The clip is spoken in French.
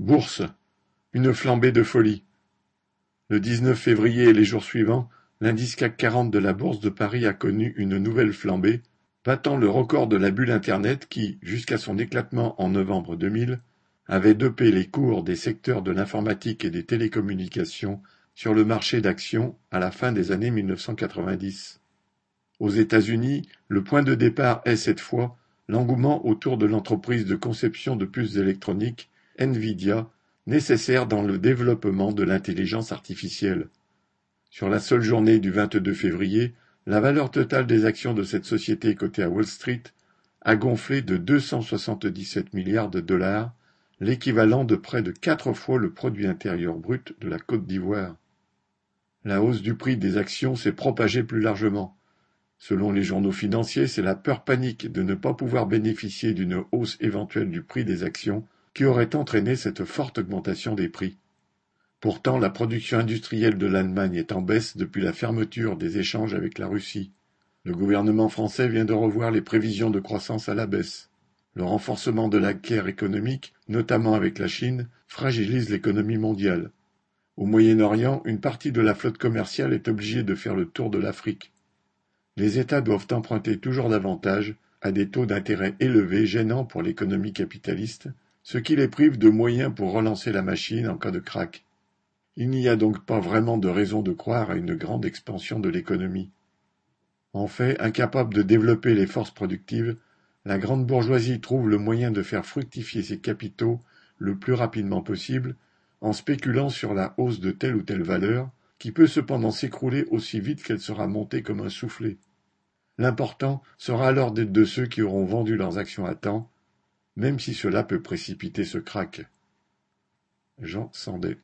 Bourse, une flambée de folie. Le dix-neuf février et les jours suivants, l'indice CAC 40 de la Bourse de Paris a connu une nouvelle flambée, battant le record de la bulle Internet qui, jusqu'à son éclatement en novembre 2000, avait dopé les cours des secteurs de l'informatique et des télécommunications sur le marché d'actions à la fin des années 1990. Aux États-Unis, le point de départ est cette fois l'engouement autour de l'entreprise de conception de puces électroniques Nvidia nécessaire dans le développement de l'intelligence artificielle. Sur la seule journée du 22 février, la valeur totale des actions de cette société cotée à Wall Street a gonflé de 277 milliards de dollars, l'équivalent de près de quatre fois le produit intérieur brut de la Côte d'Ivoire. La hausse du prix des actions s'est propagée plus largement. Selon les journaux financiers, c'est la peur panique de ne pas pouvoir bénéficier d'une hausse éventuelle du prix des actions qui aurait entraîné cette forte augmentation des prix. Pourtant, la production industrielle de l'Allemagne est en baisse depuis la fermeture des échanges avec la Russie. Le gouvernement français vient de revoir les prévisions de croissance à la baisse. Le renforcement de la guerre économique, notamment avec la Chine, fragilise l'économie mondiale. Au Moyen-Orient, une partie de la flotte commerciale est obligée de faire le tour de l'Afrique. Les États doivent emprunter toujours davantage, à des taux d'intérêt élevés gênants pour l'économie capitaliste, ce qui les prive de moyens pour relancer la machine en cas de krach. Il n'y a donc pas vraiment de raison de croire à une grande expansion de l'économie. En fait, incapable de développer les forces productives, la grande bourgeoisie trouve le moyen de faire fructifier ses capitaux le plus rapidement possible en spéculant sur la hausse de telle ou telle valeur, qui peut cependant s'écrouler aussi vite qu'elle sera montée comme un soufflet. L'important sera alors d'être de ceux qui auront vendu leurs actions à temps même si cela peut précipiter ce krach. Jean Sandet